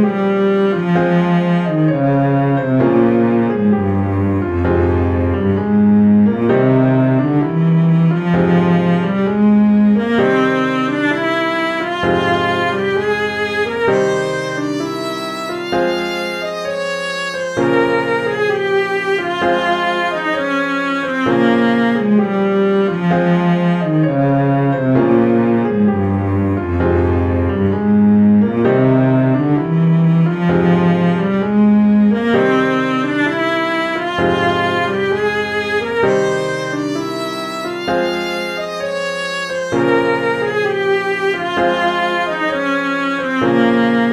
Música Música